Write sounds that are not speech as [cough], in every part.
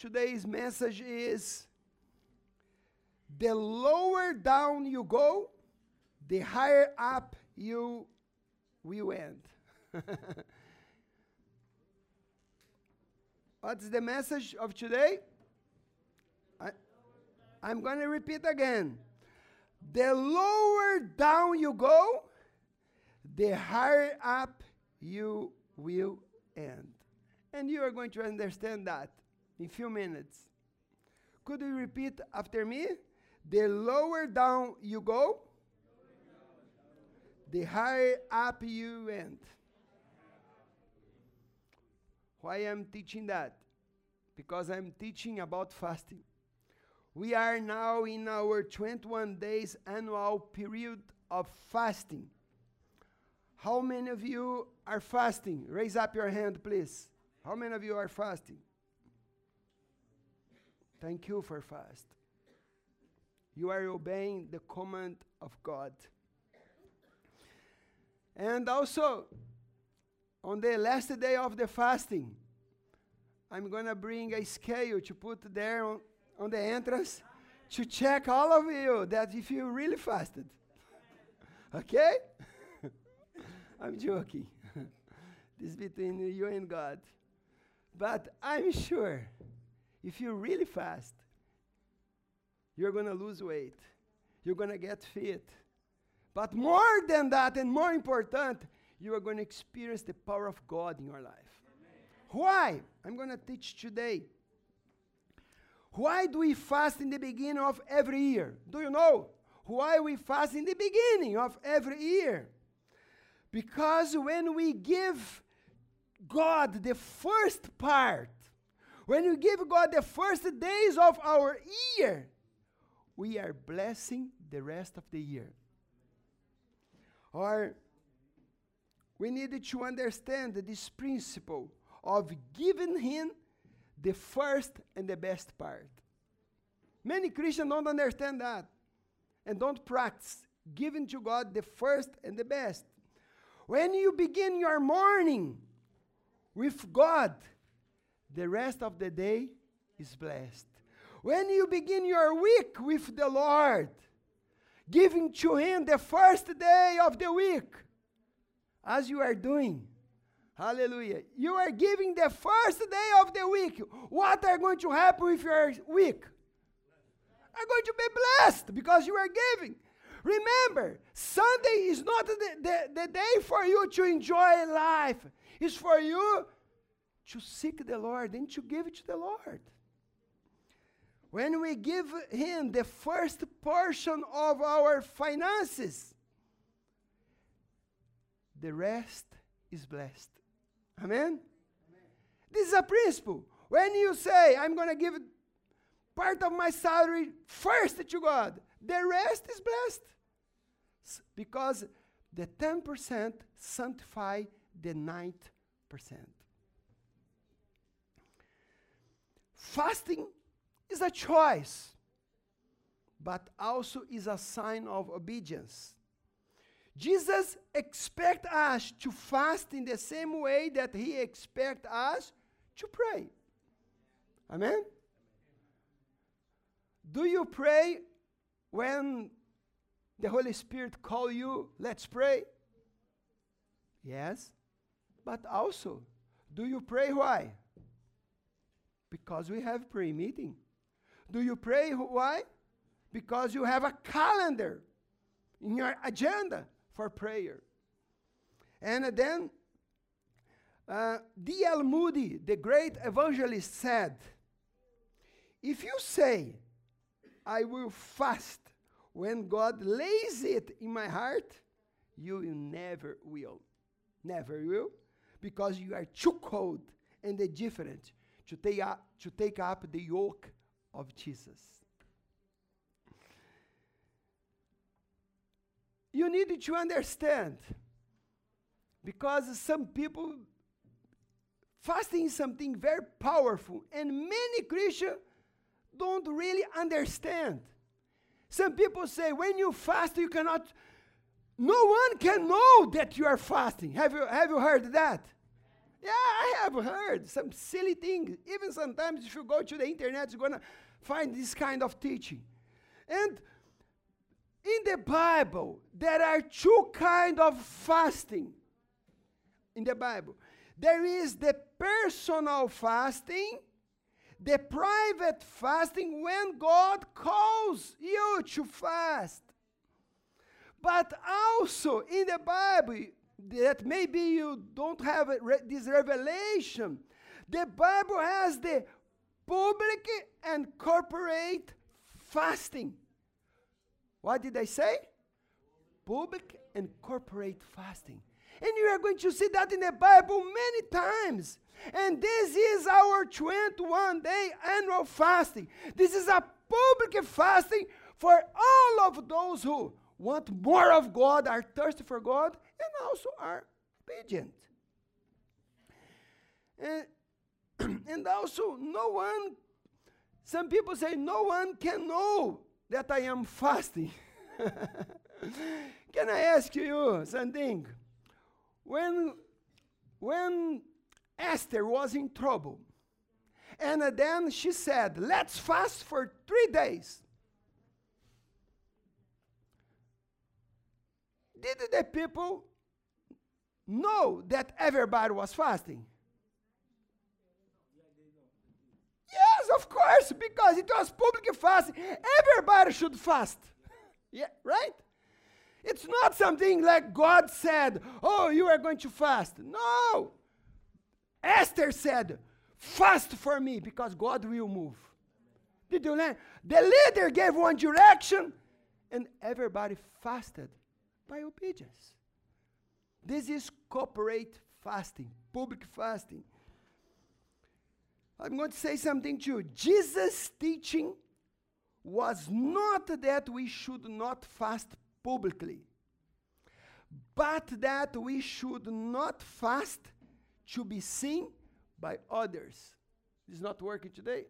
today's message is the lower down you go, the higher up you will end. [laughs] What's the message of today? I, I'm going to repeat again. The lower down you go, the higher up you will end. And you are going to understand that in few minutes. Could you repeat after me? The lower down you go, the higher up you went. Why I'm teaching that? Because I'm teaching about fasting. We are now in our 21 days annual period of fasting. How many of you are fasting? Raise up your hand, please. How many of you are fasting? Thank you for fast. You are obeying the command of God. And also, on the last day of the fasting, I'm going to bring a scale to put there on, on the entrance to check all of you that if you really fasted. [laughs] okay? [laughs] I'm joking. [laughs] this is between you and God. But I'm sure if you really fast, you're going to lose weight. You're going to get fit. But more than that, and more important, you are going to experience the power of God in your life. Why? I'm going to teach today. Why do we fast in the beginning of every year? Do you know why we fast in the beginning of every year? Because when we give God the first part, when we give God the first days of our year, we are blessing the rest of the year. Or we need to understand this principle of giving Him the first and the best part. Many Christians don't understand that and don't practice giving to God the first and the best. When you begin your morning with God, the rest of the day is blessed. When you begin your week with the Lord, giving to Him the first day of the week, as you are doing, hallelujah, you are giving the first day of the week. What are going to happen with your week? Are going to be blessed because you are giving. Remember, Sunday is not the, the, the day for you to enjoy life. It's for you to seek the Lord and to give it to the Lord. When we give Him the first portion of our finances, the rest is blessed. Amen? Amen. This is a principle. When you say, I'm going to give part of my salary first to God, the rest is blessed. S- because the 10% sanctify the 9%. Fasting is a choice, but also is a sign of obedience. Jesus expects us to fast in the same way that he expects us to pray. Amen? Do you pray when the Holy Spirit call you, let's pray? Yes. But also, do you pray why? Because we have prayer meeting. Do you pray why? Because you have a calendar in your agenda for prayer. And then uh, D.L. Moody, the great evangelist, said, If you say, I will fast when God lays it in my heart, you will never will. Never will. Because you are too cold and indifferent to take up, to take up the yoke of Jesus. You need to understand because some people fasting is something very powerful and many Christians don't really understand. Some people say when you fast you cannot no one can know that you are fasting. Have you have you heard that? Yeah, I have heard some silly things. Even sometimes, if you go to the internet, you're going to find this kind of teaching. And in the Bible, there are two kind of fasting. In the Bible, there is the personal fasting, the private fasting when God calls you to fast. But also in the Bible, that maybe you don't have this revelation, the Bible has the public and corporate fasting. What did I say? Public and corporate fasting. And you are going to see that in the Bible many times. And this is our 21 day annual fasting. This is a public fasting for all of those who want more of God, are thirsty for God, and also are obedient. And, [clears throat] and also, no one, some people say, no one can know that I am fasting. [laughs] can I ask you something? When, when Esther was in trouble, and then she said, Let's fast for three days. Did the people know that everybody was fasting? Yes, of course, because it was public fasting. Everybody should fast. [laughs] yeah, right? It's not something like God said, oh, you are going to fast. No. Esther said, fast for me because God will move. Did you learn? The leader gave one direction and everybody fasted by obedience. This is corporate fasting, public fasting. I'm going to say something to you. Jesus' teaching was not that we should not fast publicly, but that we should not fast to be seen by others. This Is not working today?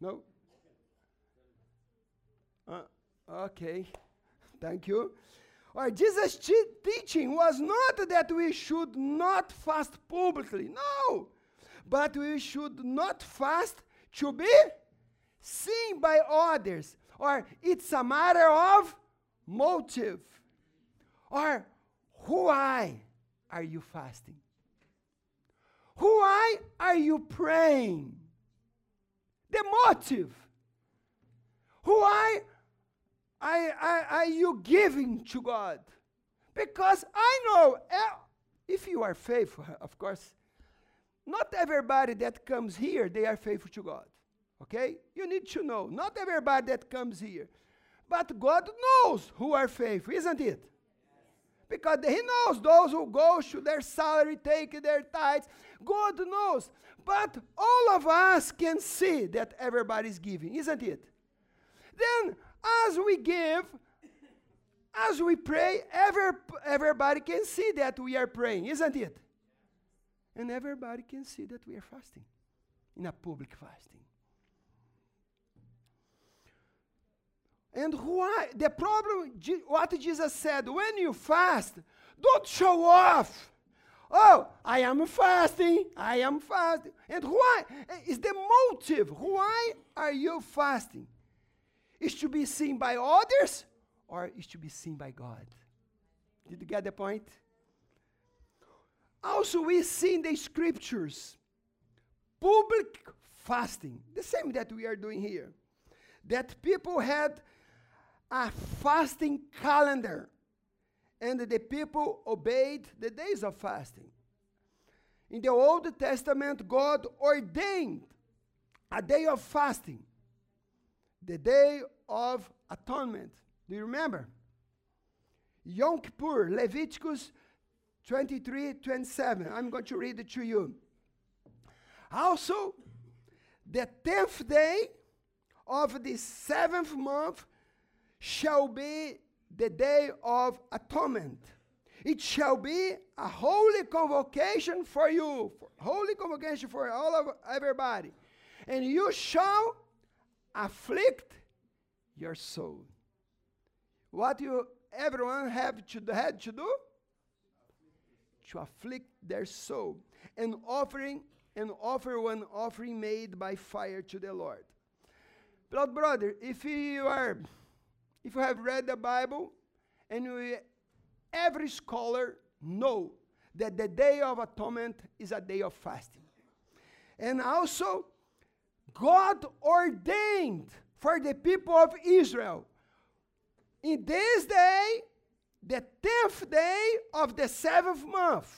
No? Uh, okay, thank you. Or Jesus' teaching was not that we should not fast publicly. No but we should not fast to be seen by others. Or it's a matter of motive. Or why are you fasting? Why are you praying? The motive. Why are, are you giving to God? Because I know eh, if you are faithful, [laughs] of course, not everybody that comes here, they are faithful to God. Okay? You need to know. Not everybody that comes here. But God knows who are faithful, isn't it? Because He knows those who go to their salary, take their tithes. God knows. But all of us can see that everybody is giving, isn't it? Then, as we give, as we pray, every, everybody can see that we are praying, isn't it? and everybody can see that we are fasting in a public fasting. And why? The problem, what Jesus said, when you fast, don't show off. Oh, I am fasting, I am fasting. And why? Eh, is the motive. Why are you fasting? Is to be seen by others or is to be seen by God? Did you get the point? Also, we see in the scriptures public fasting, the same that we are doing here. That people had a fasting calendar, and the people obeyed the days of fasting. In the Old Testament, God ordained a day of fasting, the day of atonement. Do you remember? Yom Kippur, Leviticus 23, 27. I'm going to read it to you. Also, the tenth day of the seventh month shall be the day of atonement. It shall be a holy convocation for you, for holy convocation for all of everybody. And you shall afflict your soul. What you everyone have to had to do? to afflict their soul, and offering and offer one offering made by fire to the Lord. Beloved brother, if you are if you have read the Bible and we, every scholar know that the day of atonement is a day of fasting. And also God ordained for the people of Israel in this day, the 10th day of the seventh month,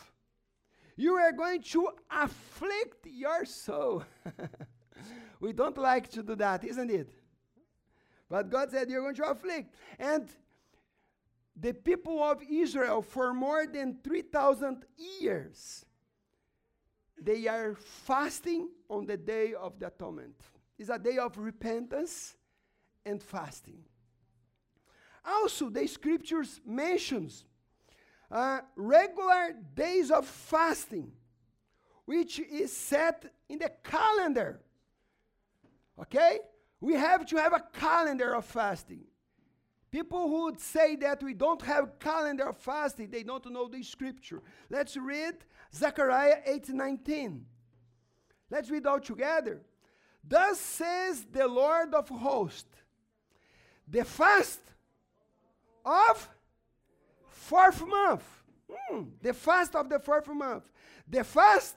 you are going to afflict your soul. [laughs] we don't like to do that, isn't it? But God said, You're going to afflict. And the people of Israel, for more than 3,000 years, they are fasting on the day of the atonement. It's a day of repentance and fasting. Also, the scriptures mentions uh, regular days of fasting, which is set in the calendar. Okay? We have to have a calendar of fasting. People who would say that we don't have calendar of fasting, they don't know the scripture. Let's read Zechariah 8:19. Let's read all together. Thus says the Lord of hosts, the fast of fourth month. Mm, the fast of the fourth month. The fast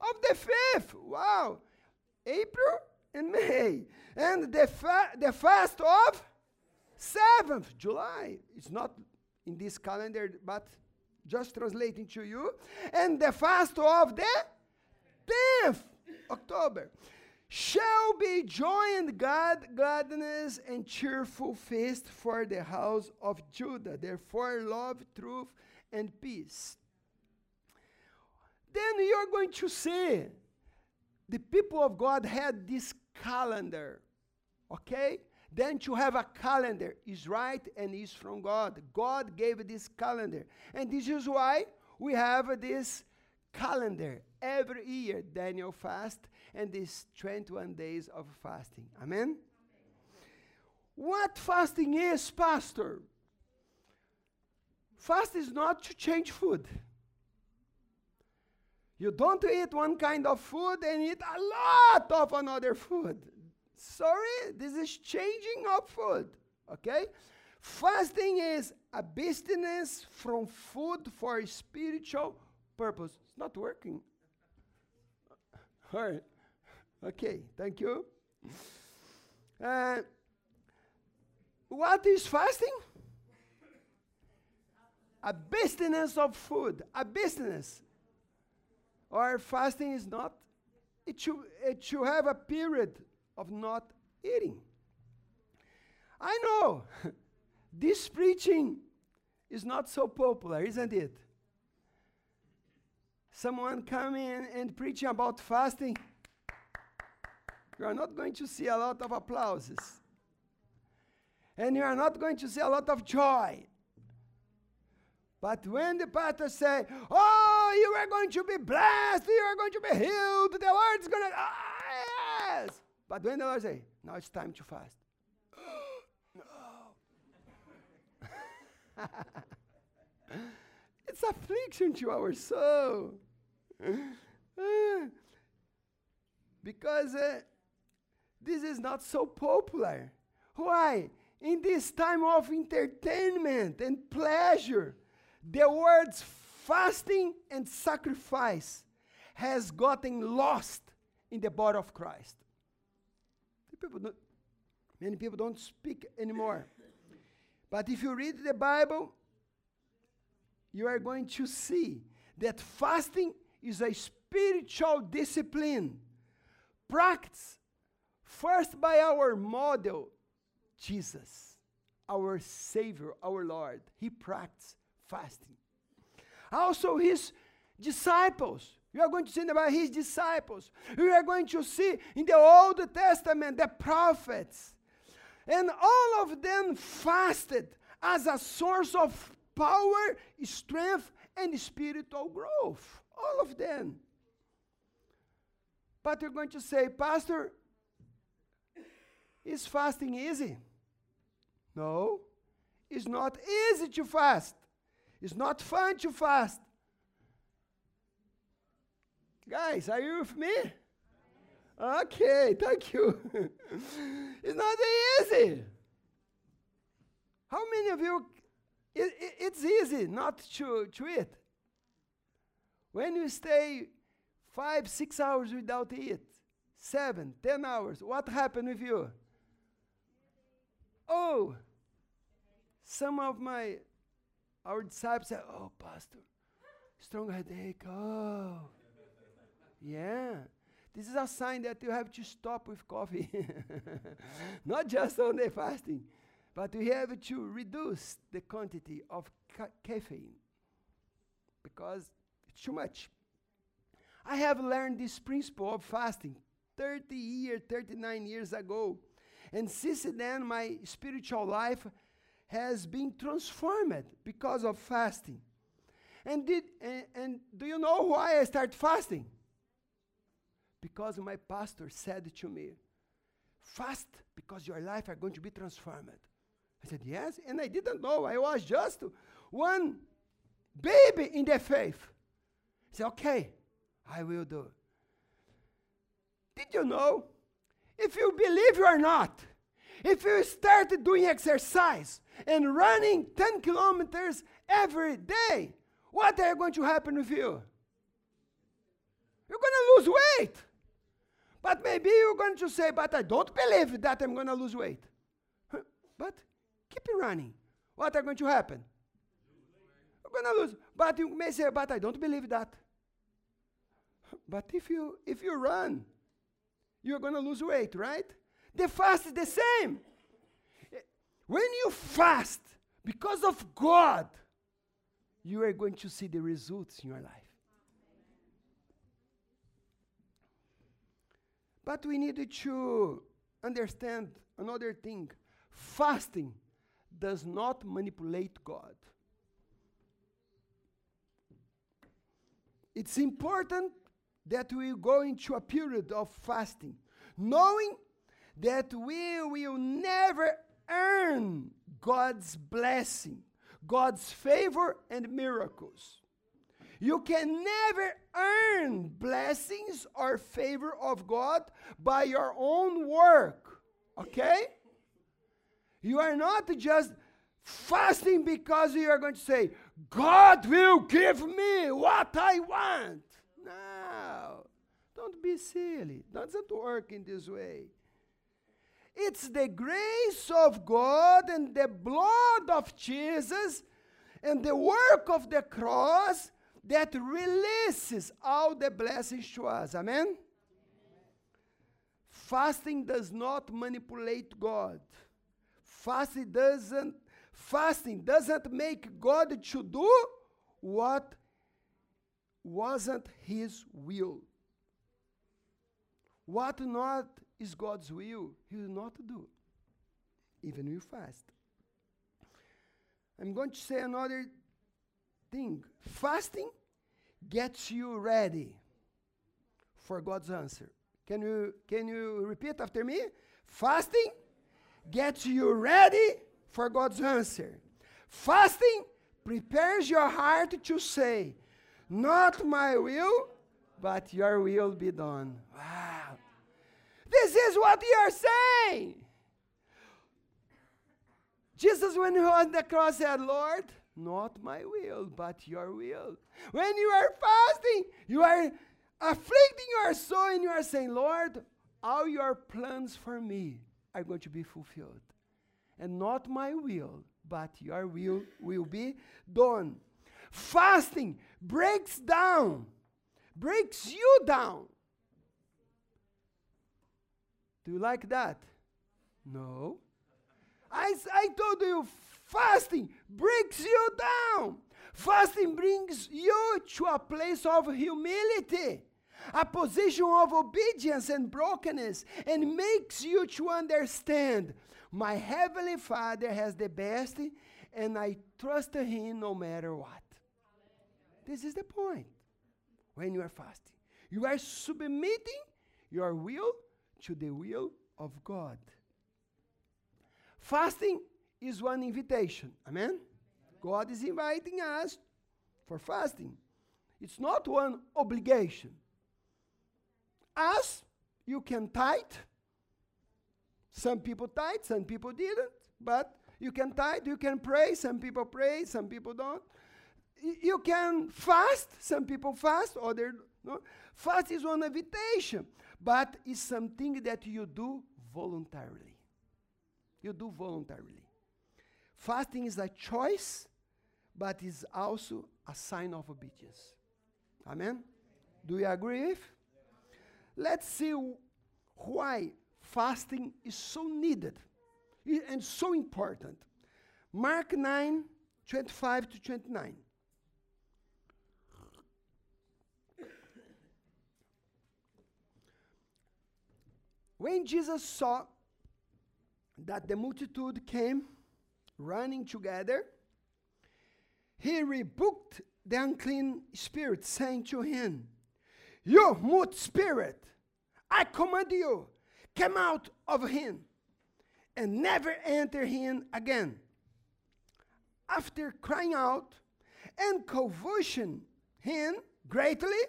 of the fifth. Wow. April and May. And the, fa- the fast of 7th July. It's not in this calendar, but just translating to you. And the fast of the 10th October shall be joy and God, gladness and cheerful feast for the house of Judah. Therefore, love, truth, and peace. Then you're going to see the people of God had this calendar, okay? Then to have a calendar is right and is from God. God gave this calendar. And this is why we have this calendar every year, Daniel fast, and these 21 days of fasting. Amen? What fasting is, Pastor? Fast is not to change food. You don't eat one kind of food and eat a lot of another food. Sorry, this is changing of food. Okay? Fasting is abstinence from food for spiritual purpose. It's not working. [laughs] All right. Okay, thank you. Uh, what is fasting? Abstinence of food. Abstinence or fasting is not, it should, it should have a period of not eating. I know [laughs] this preaching is not so popular, isn't it? Someone coming and preaching about fasting, you are not going to see a lot of applauses. And you are not going to see a lot of joy. But when the pastor say, "Oh, you are going to be blessed, you are going to be healed, the Lord is going to," ah, yes. But when the Lord say, "Now it's time to fast," [gasps] no. [laughs] it's affliction to our soul. [laughs] because uh, this is not so popular. Why? In this time of entertainment and pleasure, the words fasting and sacrifice has gotten lost in the body of Christ. People many people don't speak anymore. But if you read the Bible, you are going to see that fasting is a spiritual discipline practiced first by our model, Jesus, our Savior, our Lord. He practiced fasting. Also, his disciples. You are going to see about his disciples. You are going to see in the Old Testament the prophets. And all of them fasted as a source of power, strength, and spiritual growth. All of them. But you're going to say, Pastor, is fasting easy? No, it's not easy to fast. It's not fun to fast. Guys, are you with me? Okay, thank you. [laughs] it's not easy. How many of you, it, it, it's easy not to, to eat. When you stay five, six hours without eat, seven, ten hours, what happened with you? Oh, some of my, our disciples said, oh, Pastor, strong headache, oh. yeah. This is a sign that you have to stop with coffee. [laughs] Not just on the fasting, but we have to reduce the quantity of ca- caffeine because it's too much. I have learned this principle of fasting 30 years, 39 years ago. And since then, my spiritual life has been transformed because of fasting. And, did, and, and do you know why I started fasting? Because my pastor said to me, Fast because your life are going to be transformed. I said, Yes. And I didn't know. I was just one baby in the faith. I said, Okay, I will do. Did you know? If you believe you or not, if you start doing exercise and running 10 kilometers every day, what are going to happen with you? You're going to lose weight. But maybe you're going to say, but I don't believe that I'm going to lose weight. But keep running. What are going to happen? You're going to lose. But you may say, but I don't believe that. But if you if you run, you're going to lose weight, right? The fast is the same. When you fast because of God, you are going to see the results in your life. But we need to understand another thing fasting does not manipulate God. It's important that we go into a period of fasting, knowing that we will never earn God's blessing, God's favor, and miracles. You can never earn blessings or favor of God by your own work. Okay? You are not just fasting because you are going to say, God will give me what I want. Don't be silly. Doesn't work in this way. It's the grace of God and the blood of Jesus and the work of the cross that releases all the blessings to us. Amen? Fasting does not manipulate God. Fasting doesn't fasting doesn't make God to do what wasn't his will. What not is God's will, he will not do, even you fast. I'm going to say another thing. Fasting gets you ready for God's answer. Can you, can you repeat after me? Fasting gets you ready for God's answer. Fasting prepares your heart to say, Not my will, but your will be done. Wow. This is what you are saying. Jesus, when he was on the cross, said, Lord, not my will, but your will. When you are fasting, you are afflicting your soul and you are saying, Lord, all your plans for me are going to be fulfilled. And not my will, but your will will be done. Fasting breaks down, breaks you down. Do you like that? No. I, I told you, fasting breaks you down. Fasting brings you to a place of humility, a position of obedience and brokenness, and makes you to understand my Heavenly Father has the best, and I trust Him no matter what. This is the point when you are fasting. You are submitting your will to the will of God. Fasting is one invitation. Amen? God is inviting us for fasting. It's not one obligation. as you can tithe. Some people tithe, some people didn't, but you can tithe, you can pray. Some people pray, some people don't. Y- You can fast, some people fast, other no. Fast is one invitation, but it's something that you do voluntarily. You do voluntarily. Fasting is a choice, but is also a sign of obedience. Amen? Do you agree with? Let's see why fasting is so needed and so important. Mark 9, 25 to 29. When Jesus saw that the multitude came running together, he rebuked the unclean spirit, saying to him, You mute spirit, I command you, come out of him and never enter him again. After crying out and convulsion him greatly,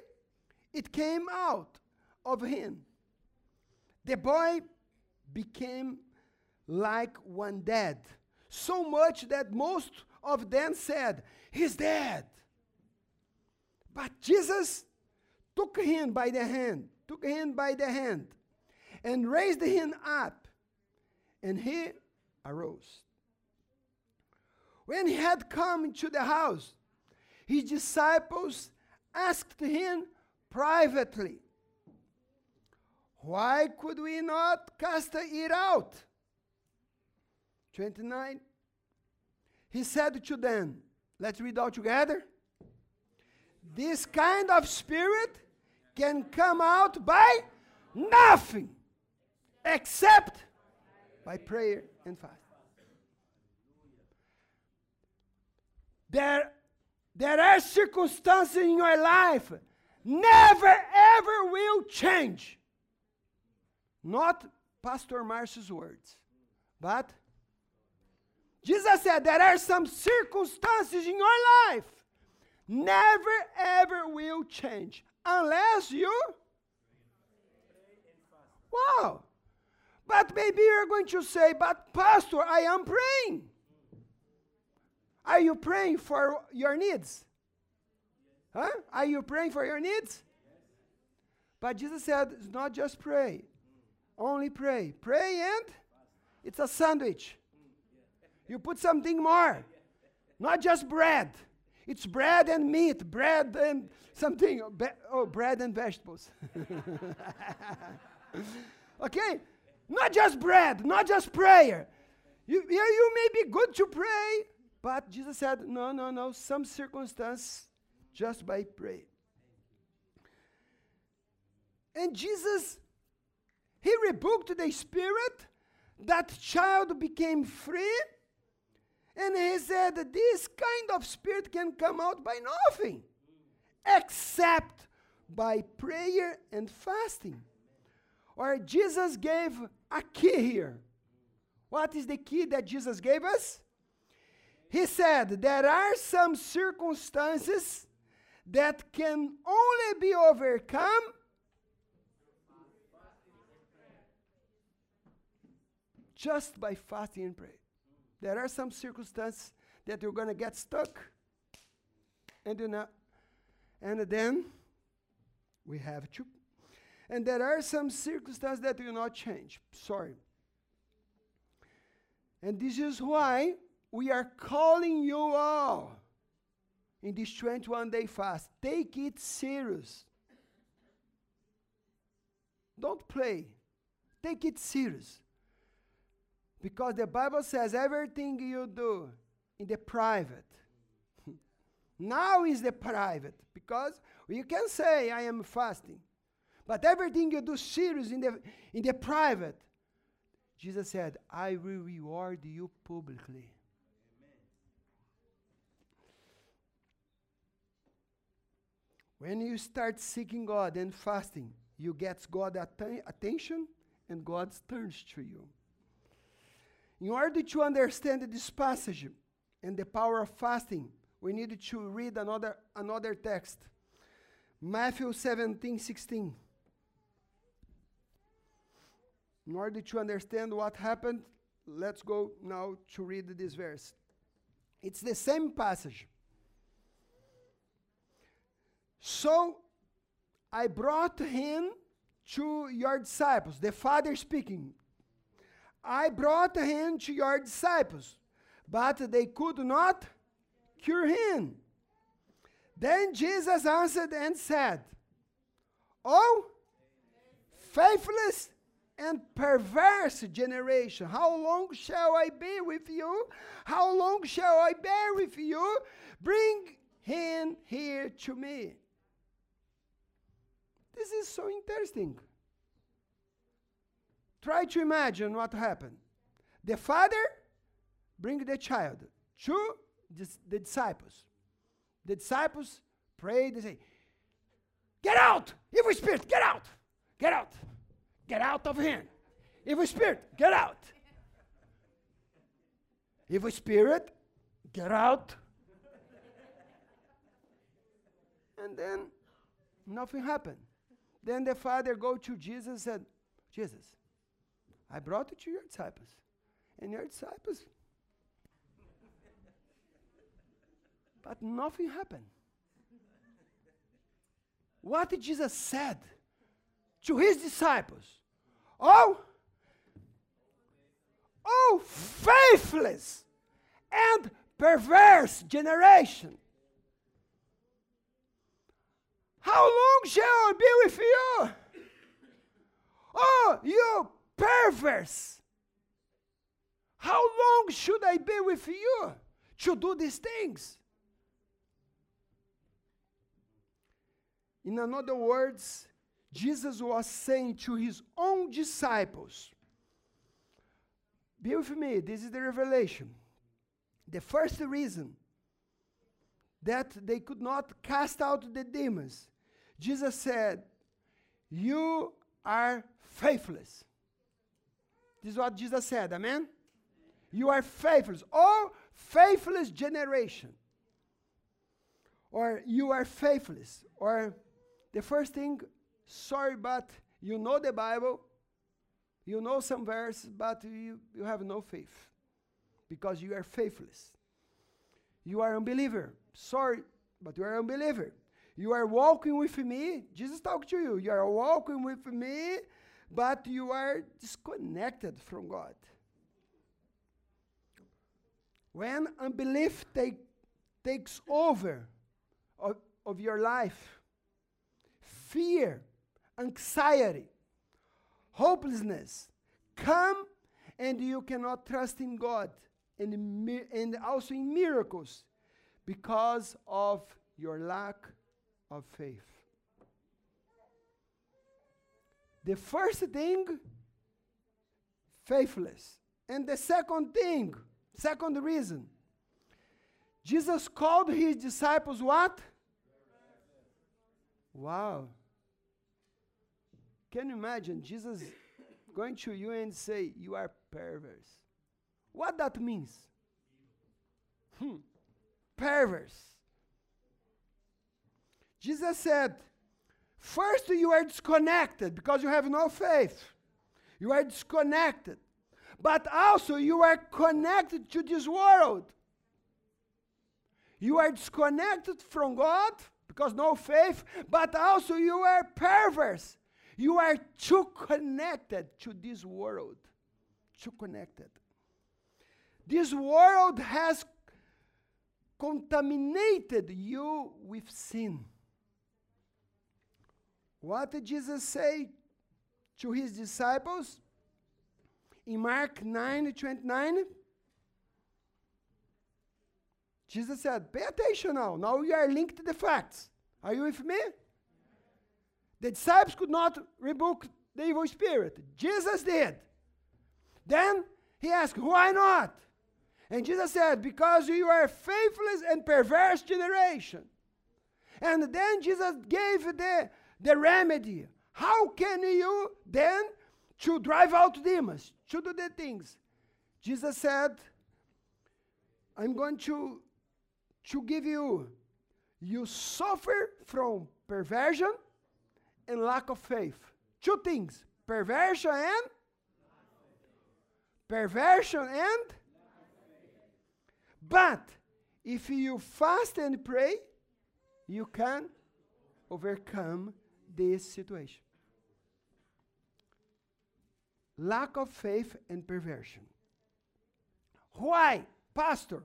it came out of him. The boy became like one dead, so much that most of them said, He's dead. But Jesus took him by the hand, took him by the hand, and raised him up, and he arose. When he had come into the house, his disciples asked him privately, Why could we not cast it out? 29. He said to them, Let's read all together. This kind of spirit can come out by nothing except by prayer and fast. There, there are circumstances in your life never ever will change. Not Pastor Marcio's words, but Jesus said there are some circumstances in your life never ever will change unless you wow. But maybe you're going to say but pastor i am praying. Are you praying for your needs? Huh? Are you praying for your needs? But jesus said it's not just pray only pray pray and it's a sandwich you put something more not just bread it's bread and meat, bread and something. Oh, bread and vegetables. [laughs] okay? Not just bread, not just prayer. You, you, you may be good to pray, but Jesus said, no, no, no, some circumstance just by pray. And Jesus, he rebuked the spirit. That child became free. And he said, This kind of spirit can come out by nothing except by prayer and fasting. Or Jesus gave a key here. What is the key that Jesus gave us? He said, There are some circumstances that can only be overcome just by fasting and prayer. There are some circumstances that you're going to get stuck. And know, and then we have to. And there are some circumstances that will not change. Sorry. And this is why we are calling you all in this 21 day fast. Take it serious. Don't play. Take it serious. Because the Bible says everything you do in the private. [laughs] now is the private. Because you can say, I am fasting. But everything you do serious in the, in the private, Jesus said, I will reward you publicly. When you start seeking God and fasting, you get God's atten- attention and God turns to you. In order to understand this passage and the power of fasting, we need to read another, another text. Matthew 17, 16. In order to understand what happened, let's go now to read this verse. It's the same passage. So I brought him to your disciples, the Father speaking. I brought him to your disciples, but they could not cure him. Then Jesus answered and said, Oh, faithless and perverse generation, how long shall I be with you? How long shall I bear with you? Bring him here to me. This is so interesting. Try to imagine what happened. The father bring the child to the disciples. The disciples pray, they say, Get out! Evil spirit, get out! Get out! Get out of him! Evil spirit, get out! Evil spirit, get out! and then nothing happened. Then the father go to Jesus and said, Jesus, I brought it to your disciples. And your disciples But nothing happened. What Jesus said to his disciples? Oh, oh, faithless and perverse generation. How long shall I be with you? Oh, you perverse. How long should I be with you to do these things? In other words, Jesus was saying to his own disciples, be with me, this is the revelation. The first reason that they could not cast out the demons, Jesus said, You are faithless. This is what Jesus said, amen? You are faithless. Oh, faithless generation. Or you are faithless. Or the first thing, sorry, but you know the Bible, you know some verses, but you, you have no faith because you are faithless. You are unbeliever. Sorry, but you are unbeliever. You are walking with me. Jesus talked to you. You are walking with me, but you are disconnected from God. When unbelief take, takes over of, of your life, fear, anxiety, hopelessness come and you cannot trust in God and, and also in miracles because of your lack of faith. The first thing, faithless. And the second thing, second reason, Jesus called his disciples what? Wow. Can you imagine Jesus going to you and say, You are perverse? What that means? Hmm. Perverse. Jesus said, First, you are disconnected because you have no faith. You are disconnected. But also, you are connected to this world. You are disconnected from God because no faith, but also you are perverse you are too connected to this world. Too connected. This world has contaminated you with sin. What did Jesus say to his disciples in Mark 9 29? Jesus said, Pay attention now. Now you are linked to the facts. Are you with me? The disciples could not rebuke the evil spirit. Jesus did. Then he asked, Why not? And Jesus said, Because you are a faithless and perverse generation. And then Jesus gave the, the remedy. How can you then to drive out demons, to do the things? Jesus said, I'm going to, to give you, you suffer from perversion and lack of faith. Two things perversion and perversion and but if you fast and pray, you can overcome this situation. Lack of faith and perversion. Why, Pastor?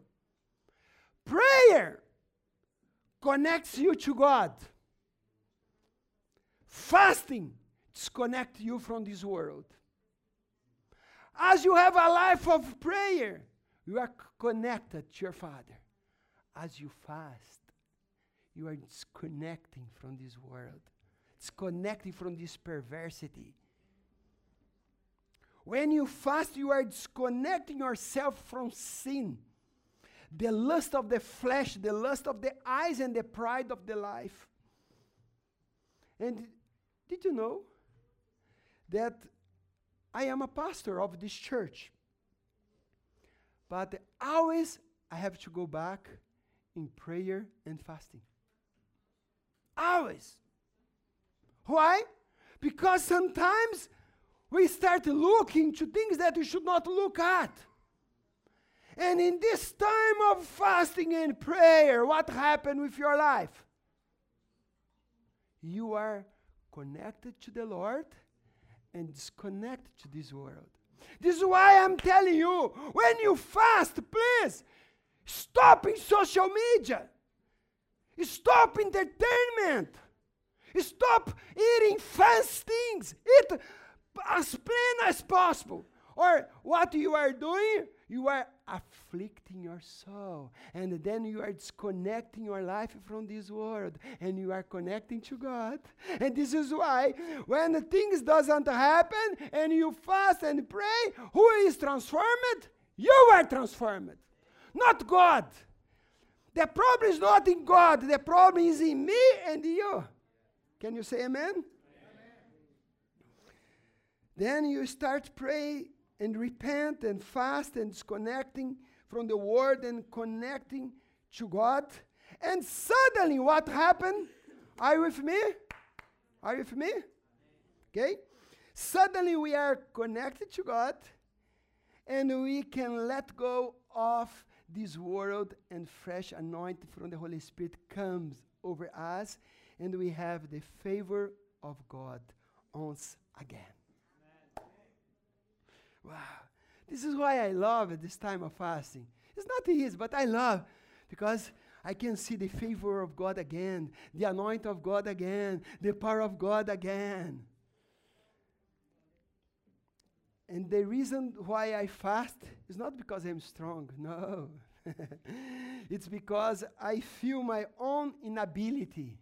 Prayer connects you to God. Fasting disconnects you from this world. As you have a life of prayer, you are connected to your Father. As you fast, you are disconnecting from this world, disconnecting from this perversity. When you fast, you are disconnecting yourself from sin, the lust of the flesh, the lust of the eyes, and the pride of the life. And did you know that I am a pastor of this church? But always I have to go back in prayer and fasting. Always. Why? Because sometimes we start looking to things that we should not look at. And in this time of fasting and prayer, what happened with your life? You are connected to the Lord and disconnected to this world. This is why I'm telling you when you fast, please stop in social media, stop entertainment, stop eating fast things, eat as plain as possible. Or what you are doing, you are afflicting your soul. And then you are disconnecting your life from this world. And you are connecting to God. And this is why when things doesn't happen and you fast and pray, who is transformed? You are transformed. Not God. The problem is not in God. The problem is in me and you. Can you say amen? amen. Then you start pray and repent and fast and disconnecting from the world and connecting to God. And suddenly, what happened? Are you with me? Are you with me? Okay? Suddenly, we are connected to God and we can let go of this world and fresh anointing from the Holy Spirit comes over us and we have the favor of God once again. Wow. This is why I love this time of fasting. It's not easy, but I love because I can see the favor of God again, the anointing of God again, the power of God again. And the reason why I fast is not because I'm strong, no. [laughs] it's because I feel my own inability.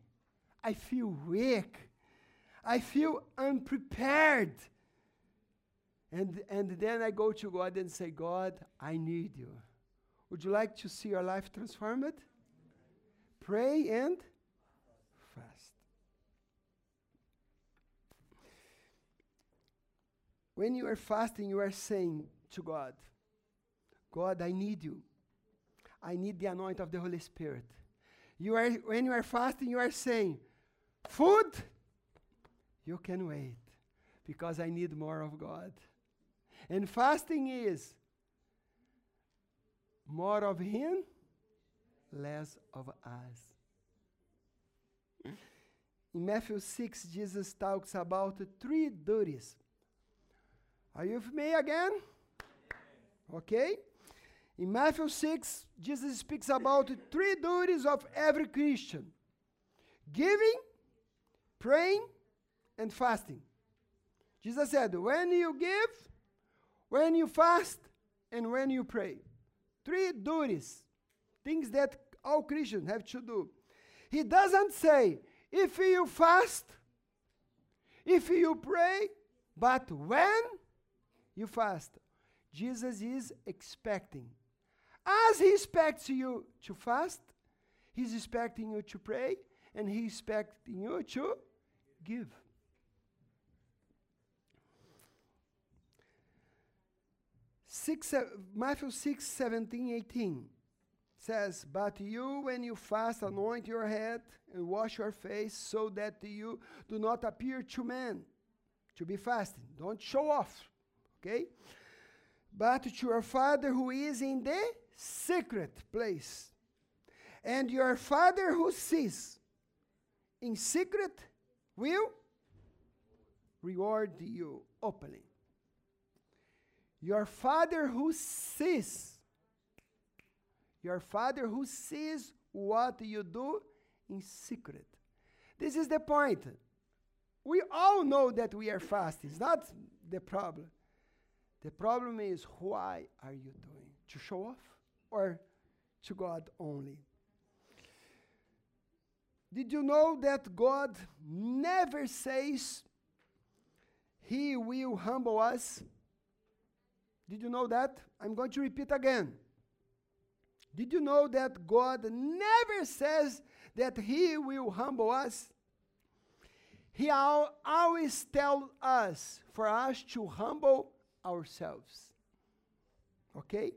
I feel weak. I feel unprepared and, and then I go to God and say, God, I need you. Would you like to see your life transformed? Pray and fast. When you are fasting, you are saying to God, God, I need you. I need the anointing of the Holy Spirit. You are, when you are fasting, you are saying, Food, you can wait because I need more of God. And fasting is more of Him, less of us. In Matthew 6, Jesus talks about three duties. Are you with me again? Okay? In Matthew 6, Jesus speaks about three duties of every Christian giving, praying, and fasting. Jesus said, When you give, when you fast and when you pray. Three duties, things that all Christians have to do. He doesn't say, if you fast, if you pray, but when you fast. Jesus is expecting. As he expects you to fast, he's expecting you to pray, and he's expecting you to give. Six, Matthew 6, 17, 18 says, But you, when you fast, anoint your head and wash your face so that you do not appear to men to be fasting. Don't show off, okay? but to your Father who is in the secret place. And your Father who sees in secret will reward you openly. Your Father who sees, your Father who sees what you do in secret. This is the point. We all know that we are fasting. It's not the problem. The problem is why are you doing? To show off or to God only? Did you know that God never says he will humble us? Did you know that? I'm going to repeat again. Did you know that God never says that He will humble us? He al- always tells us for us to humble ourselves. Okay?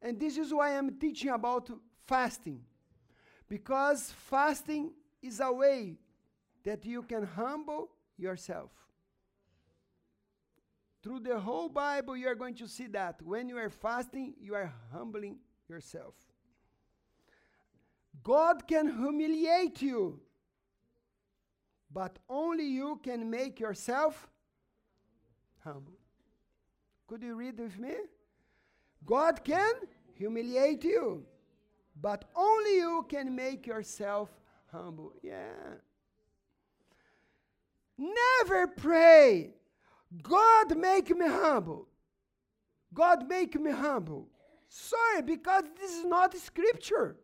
And this is why I'm teaching about fasting. Because fasting is a way that you can humble yourself. Through the whole Bible, you are going to see that. When you are fasting, you are humbling yourself. God can humiliate you, but only you can make yourself humble. Could you read with me? God can humiliate you, but only you can make yourself humble. Yeah. Never pray God make me humble. God make me humble. Sorry, because this is not scripture.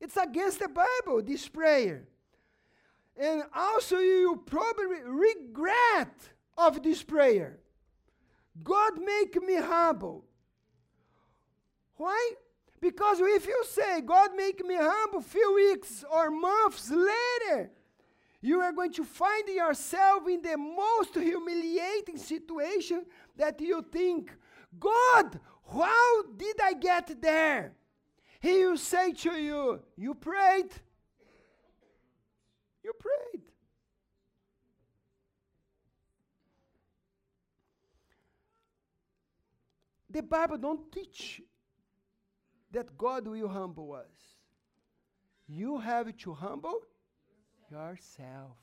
It's against the Bible, this prayer. And also you probably regret of this prayer. God make me humble. Why? Because if you say, God make me humble, few weeks or months later, you are going to find yourself in the most humiliating situation that you think, God, how did I get there? He will say to you, You prayed. You prayed. The Bible don't teach that God will humble us. You have to humble yourself.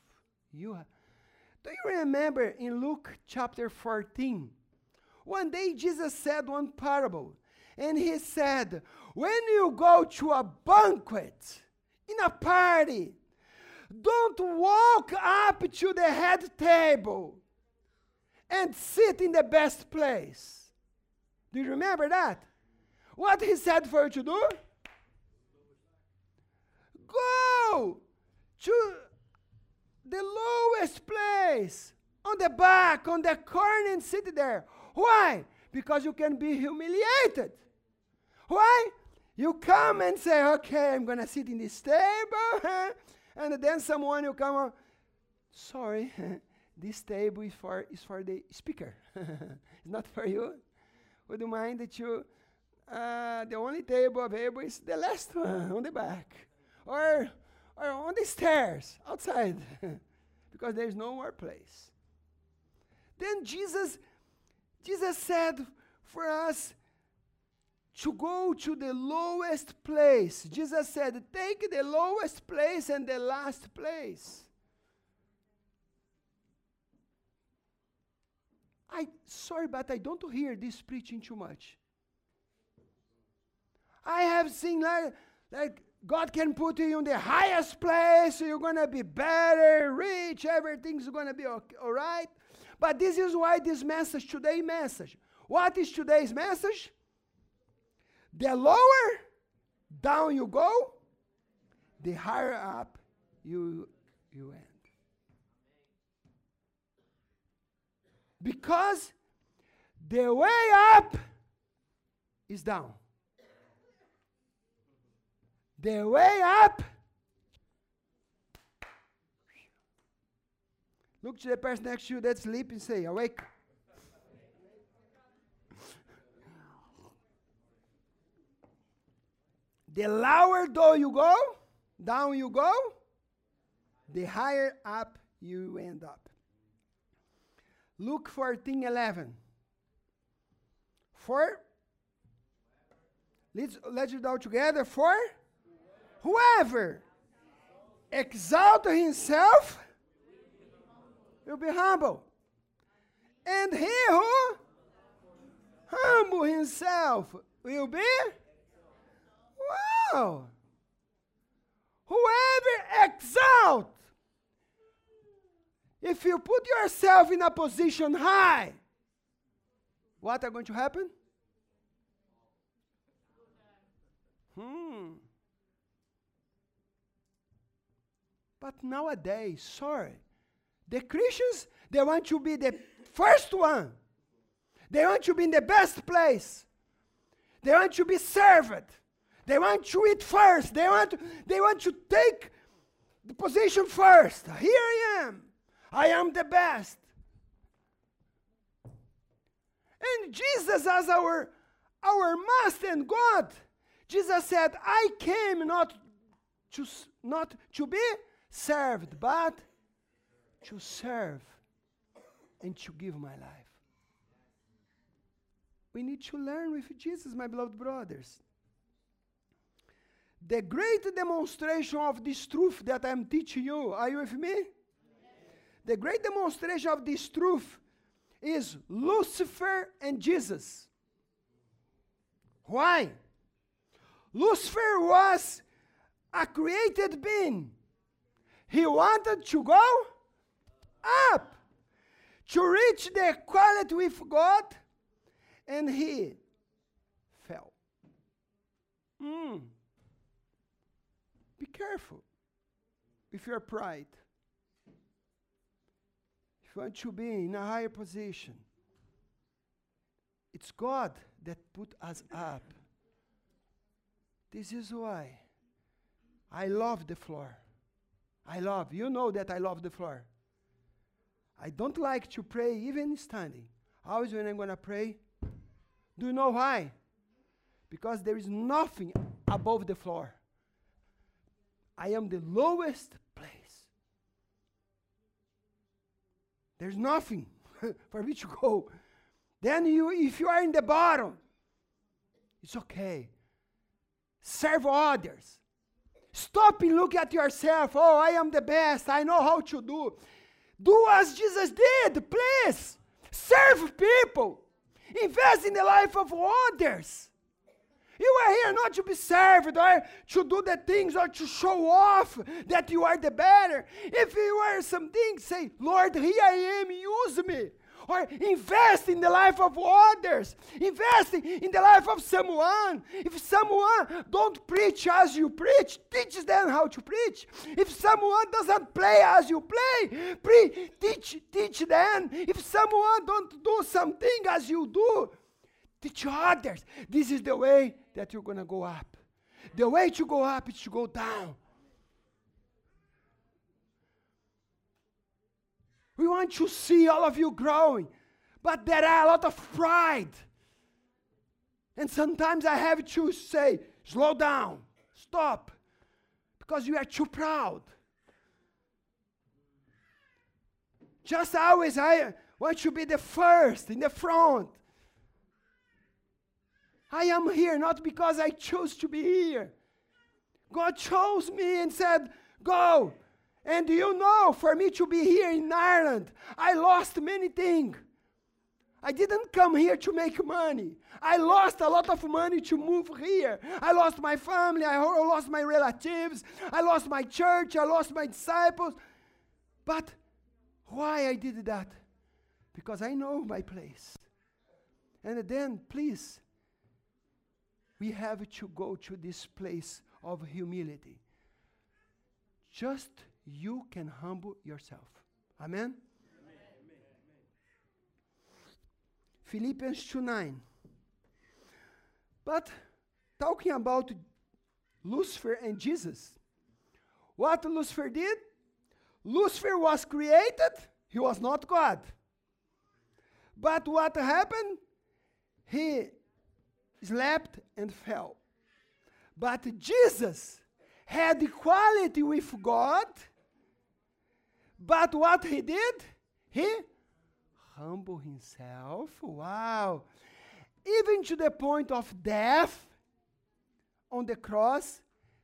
You ha- Do you remember in Luke chapter 14? One day Jesus said one parable, and he said, When you go to a banquet, in a party, don't walk up to the head table and sit in the best place. Do you remember that? What he said for you to do? Go to the lowest place on the back, on the corner, and sit there. Why? Because you can be humiliated. Why? You come and say, okay, I'm going to sit in this table. [laughs] and then someone will come on, sorry, [laughs] this table is for, is for the speaker. [laughs] it's not for you. Would you mind that you, uh, the only table available is the last one on the back. Or or on the stairs outside [laughs] because there's no more place. Then Jesus, Jesus said for us to go to the lowest place. Jesus said, take the lowest place and the last place. I sorry, but I don't hear this preaching too much. I have seen like like God can put you in the highest place, you're going to be better, rich, everything's going to be okay, all right. But this is why this message, today's message. What is today's message? The lower down you go, the higher up you, you end. Because the way up is down. The way up. Look to the person next to you that's sleeping say, Awake. the lower though you go, down you go, the higher up you end up. Luke 14 11. For, let's, let's read all together. For whoever exalt himself will be humble. And he who humble himself will be wow. Whoever exalt, if you put yourself in a position high, what are going to happen? Hmm. But nowadays, sorry, the Christians, they want to be the first one. They want to be in the best place. They want to be served. They want to eat first. They want to, they want to take the position first. Here I am. I am the best. And Jesus as our our master and God, Jesus said, I came not to not to be served, but to serve and to give my life. We need to learn with Jesus, my beloved brothers. The great demonstration of this truth that I'm teaching you, are you with me? The great demonstration of this truth is Lucifer and Jesus. Why? Lucifer was a created being. He wanted to go up, to reach the equality with God, and he fell. Mm. Be careful with your pride. If you want to be in a higher position, it's God that put us up. This is why I love the floor. I love, you know that I love the floor. I don't like to pray even standing. Always when I'm going to pray, do you know why? Because there is nothing above the floor. I am the lowest place. There's nothing [laughs] for me to go. Then you if you are in the bottom, it's okay. Serve others. Stop and look at yourself. Oh, I am the best. I know how to do. Do as Jesus did, please. Serve people. Invest in the life of others. You are here not to be served or to do the things or to show off that you are the better. If you are something, say, Lord, here I am, use me. Or invest in the life of others. Invest in the life of someone. If someone don't preach as you preach, teach them how to preach. If someone doesn't play as you play, pre- teach, teach them. If someone don't do something as you do, teach others. This is the way that you're going to go up. The way to go up is to go down. We want to see all of you growing, but there are a lot of pride. And sometimes I have to say, slow down, stop, because you are too proud. Just always, I want to be the first in the front. I am here not because I chose to be here. God chose me and said, Go. And you know, for me to be here in Ireland, I lost many things. I didn't come here to make money. I lost a lot of money to move here. I lost my family, I lost my relatives, I lost my church, I lost my disciples. But why I did that? Because I know my place. And then, please, we have to go to this place of humility. Just you can humble yourself. Amen? Amen. Philippians 2 9. But talking about Lucifer and Jesus, what Lucifer did? Lucifer was created, he was not God. But what happened? He slept and fell. But Jesus had equality with God, but what he did? He humbled himself. Wow. Even to the point of death on the cross,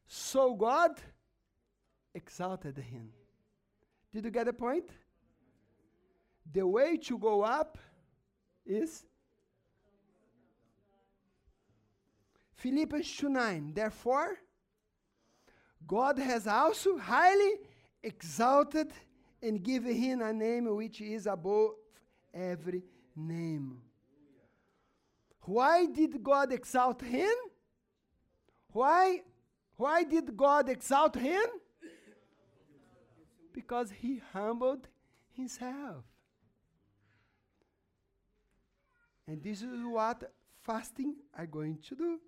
so God exalted him. Did you get the point? The way to go up is Philippians 2 9. Therefore, God has also highly exalted and give him a name which is above every name. Why did God exalt him? Why, why did God exalt him? Because he humbled himself. And this is what fasting are going to do.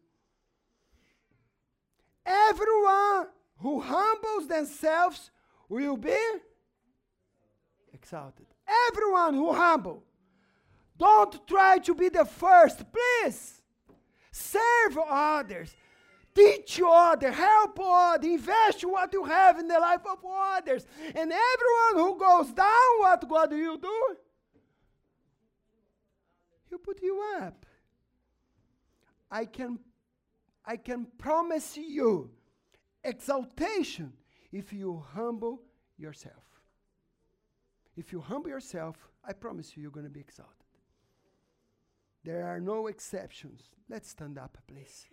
Everyone who humbles themselves will be exalted. Everyone who humble. Don't try to be the first, please. Serve others. Teach others, help others, invest what you have in the life of others. And everyone who goes down, what God will do? He'll put you up. I can, I can promise you exaltation if you humble yourself. If you humble yourself, I promise you, you're going to be exalted. There are no exceptions. Let's stand up, please.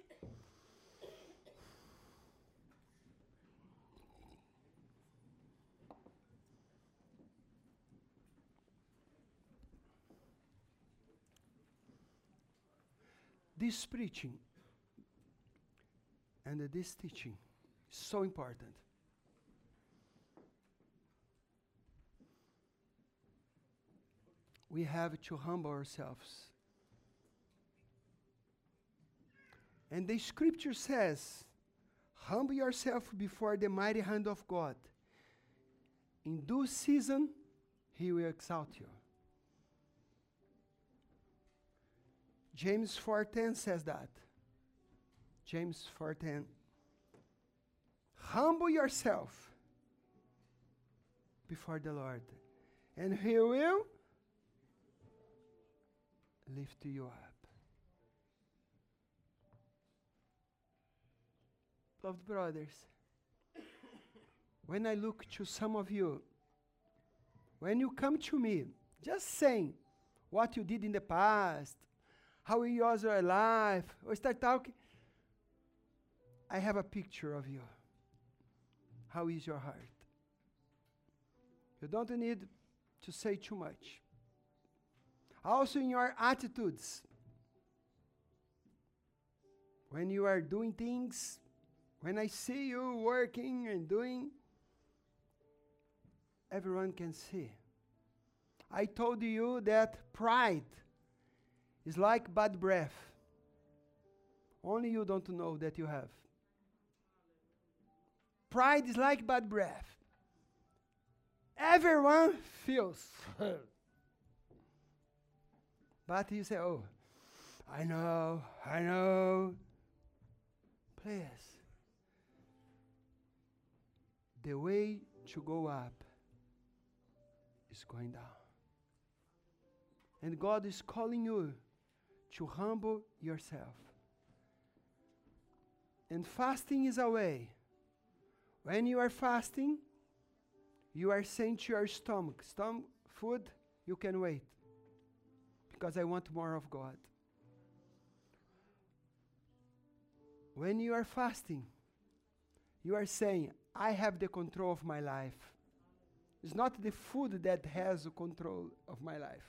This preaching and this teaching is so important. We have to humble ourselves. And the scripture says, Humble yourself before the mighty hand of God. In due season, he will exalt you. James 4:10 says that. James 4:10 Humble yourself before the Lord, and he will lift you up. Loved brothers, when I look to some of you, when you come to me, just saying what you did in the past, how you use your life, or start talking, I have a picture of you. How is your heart? You don't need to say too much. Also, in your attitudes, when you are doing things, when I see you working and doing, everyone can see. I told you that pride is like bad breath. Only you don't know that you have. Pride is like bad breath. Everyone [laughs] feels. [laughs] but you say, oh, I know, I know. Please. The way to go up is going down. And God is calling you to humble yourself. And fasting is a way. When you are fasting, you are saying to your stomach, stomach food, you can wait. Because I want more of God. When you are fasting, you are saying, I have the control of my life. It's not the food that has the control of my life.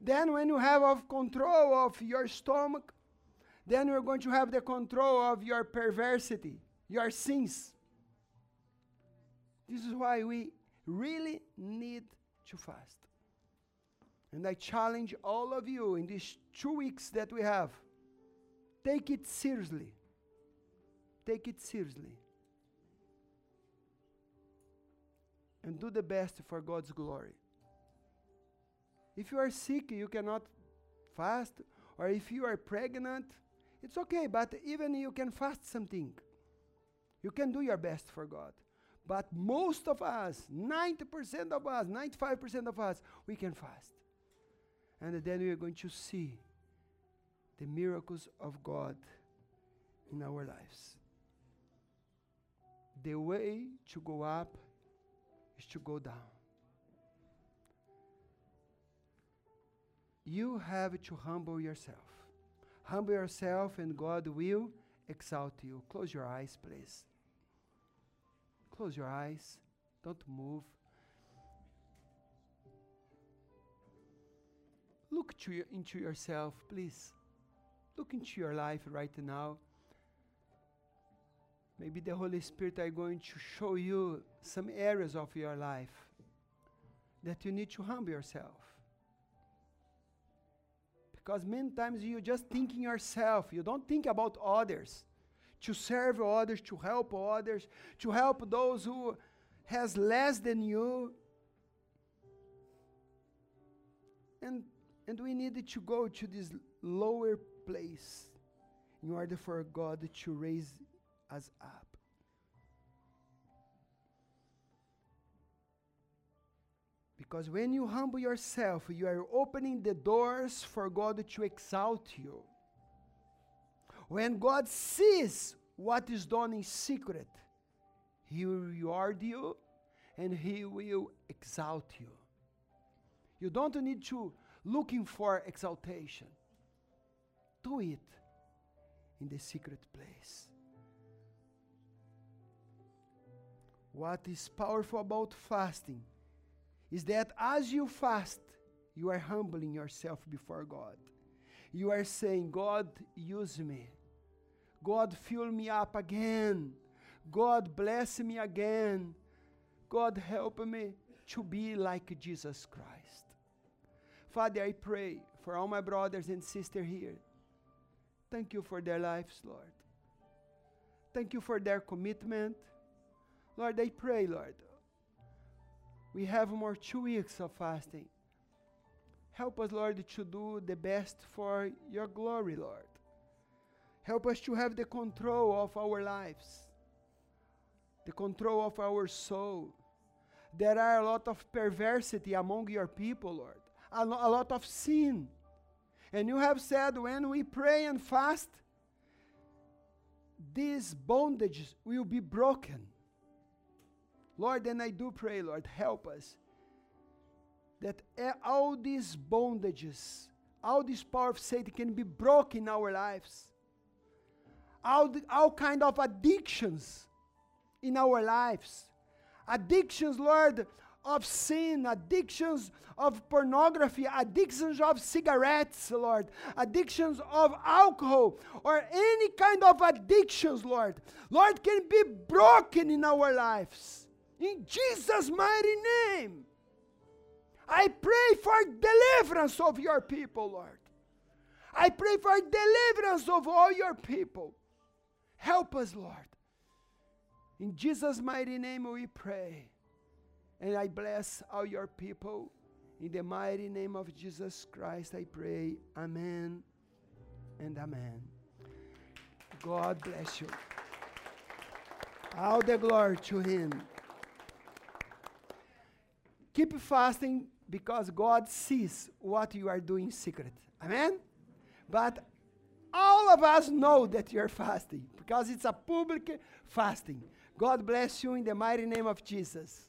Then, when you have of control of your stomach, then you're going to have the control of your perversity, your sins. This is why we really need to fast. And I challenge all of you in these two weeks that we have take it seriously. Take it seriously. And do the best for God's glory. If you are sick, you cannot fast, or if you are pregnant, it's okay, but even you can fast something. You can do your best for God. But most of us, 90% of us, 95% of us, we can fast. And then we are going to see the miracles of God in our lives. The way to go up is to go down. You have to humble yourself. Humble yourself, and God will exalt you. Close your eyes, please. Close your eyes. Don't move. Look your, into yourself, please. Look into your life right now. Maybe the Holy Spirit are going to show you some areas of your life that you need to humble yourself. Because many times you just thinking yourself, you don't think about others. To serve others, to help others, to help those who has less than you. And and we needed to go to this lower place in order for God to raise us up. Because when you humble yourself, you are opening the doors for God to exalt you. When God sees what is done in secret, He will reward you and He will exalt you. You don't need to looking for exaltation. Do it in the secret place. What is powerful about fasting is that as you fast, you are humbling yourself before God. You are saying, God, use me. God, fill me up again. God, bless me again. God, help me to be like Jesus Christ. Father, I pray for all my brothers and sisters here. Thank you for their lives, Lord. Thank you for their commitment. Lord, I pray, Lord. We have more two weeks of fasting. Help us, Lord, to do the best for your glory, Lord. Help us to have the control of our lives, the control of our soul. There are a lot of perversity among your people, Lord a, a lot of sin. And you have said when we pray and fast, these bondages will be broken. Lord, and I do pray, Lord, help us that all these bondages, all this power of Satan can be broken in our lives. All, the, all kind of addictions in our lives. Addictions, Lord, of sin, addictions of pornography, addictions of cigarettes, Lord, addictions of alcohol, or any kind of addictions, Lord, Lord, can be broken in our lives. In Jesus' mighty name. I pray for deliverance of your people, Lord. I pray for deliverance of all your people. Help us, Lord. In Jesus' mighty name we pray. And I bless all your people. In the mighty name of Jesus Christ, I pray. Amen and amen. God bless you. All the glory to Him. Keep fasting because God sees what you are doing secret. Amen? But all of us know that you're fasting because it's a public fasting. God bless you in the mighty name of Jesus.